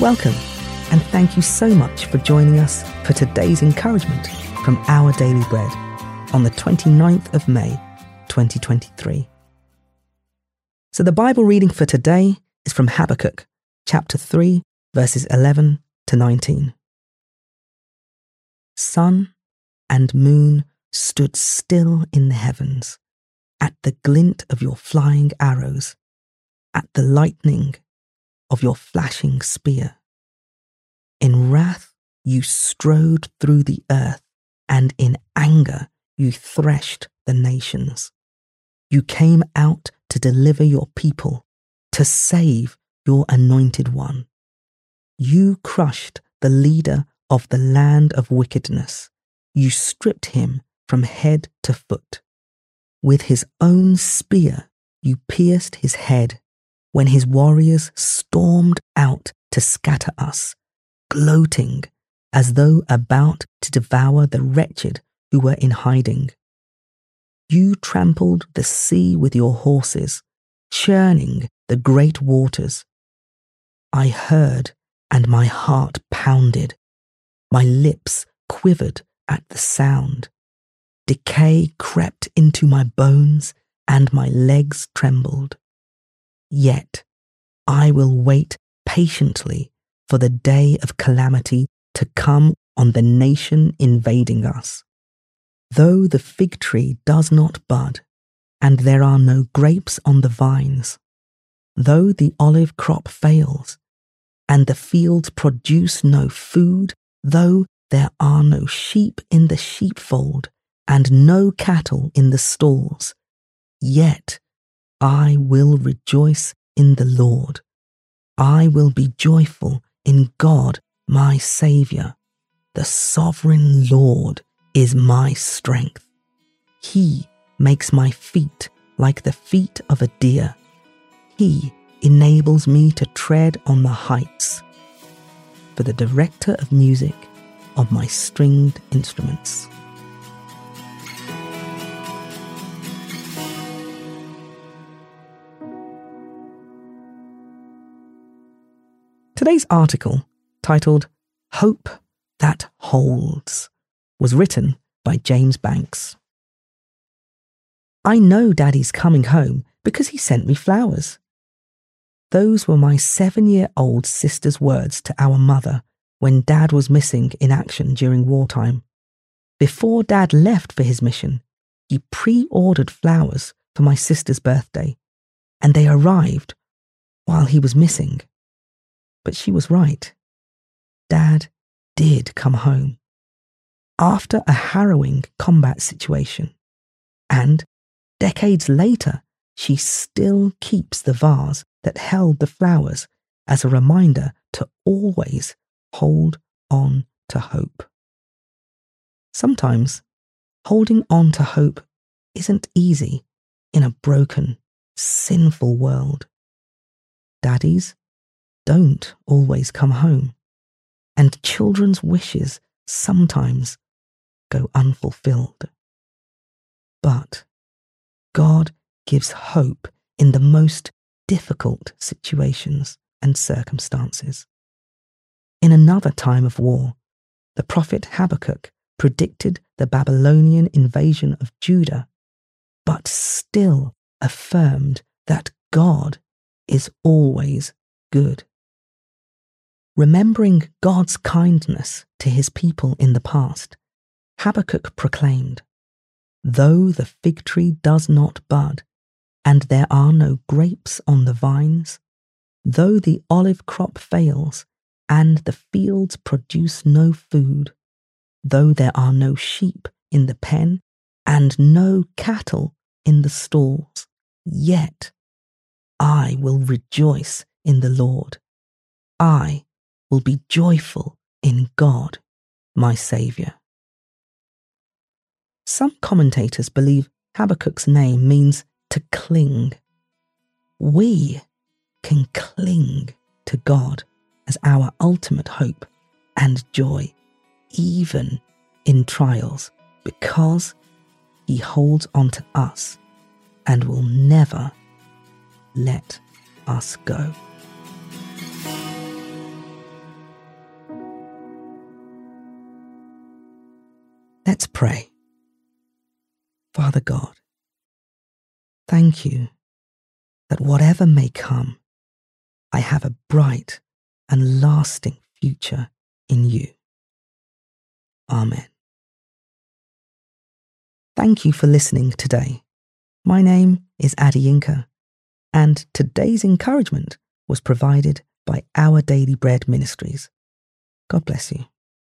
Welcome, and thank you so much for joining us for today's encouragement from Our Daily Bread on the 29th of May, 2023. So, the Bible reading for today is from Habakkuk, chapter 3, verses 11 to 19. Sun and moon stood still in the heavens at the glint of your flying arrows, at the lightning of your flashing spear. In wrath you strode through the earth, and in anger you threshed the nations. You came out to deliver your people, to save your anointed one. You crushed the leader of the land of wickedness. You stripped him from head to foot. With his own spear, you pierced his head when his warriors stormed out to scatter us, gloating as though about to devour the wretched who were in hiding. You trampled the sea with your horses, churning the great waters. I heard, and my heart pounded. My lips quivered at the sound. Decay crept into my bones, and my legs trembled. Yet I will wait patiently for the day of calamity to come on the nation invading us. Though the fig tree does not bud, and there are no grapes on the vines, though the olive crop fails, and the fields produce no food, though there are no sheep in the sheepfold, and no cattle in the stalls, yet I will rejoice in the Lord. I will be joyful in God, my Saviour. The sovereign Lord is my strength. He makes my feet like the feet of a deer. He enables me to tread on the heights. For the director of music of my stringed instruments. Today's article, titled Hope That Holds, was written by James Banks. I know Daddy's coming home because he sent me flowers. Those were my seven year old sister's words to our mother when Dad was missing in action during wartime. Before Dad left for his mission, he pre ordered flowers for my sister's birthday, and they arrived while he was missing. But she was right. Dad did come home. After a harrowing combat situation. And decades later, she still keeps the vase that held the flowers as a reminder to always hold on to hope. Sometimes holding on to hope isn't easy in a broken, sinful world. Daddies don't always come home, and children's wishes sometimes go unfulfilled. But God gives hope in the most difficult situations and circumstances. In another time of war, the prophet Habakkuk predicted the Babylonian invasion of Judah, but still affirmed that God is always good. Remembering God's kindness to his people in the past, Habakkuk proclaimed, Though the fig tree does not bud, and there are no grapes on the vines, though the olive crop fails, and the fields produce no food, though there are no sheep in the pen, and no cattle in the stalls, yet I will rejoice in the Lord. I will be joyful in God, my Saviour. Some commentators believe Habakkuk's name means to cling. We can cling to God as our ultimate hope and joy, even in trials, because He holds on to us and will never let us go. Let's pray. Father God, thank you that whatever may come, I have a bright and lasting future in you. Amen. Thank you for listening today. My name is Adi and today's encouragement was provided by Our Daily Bread Ministries. God bless you.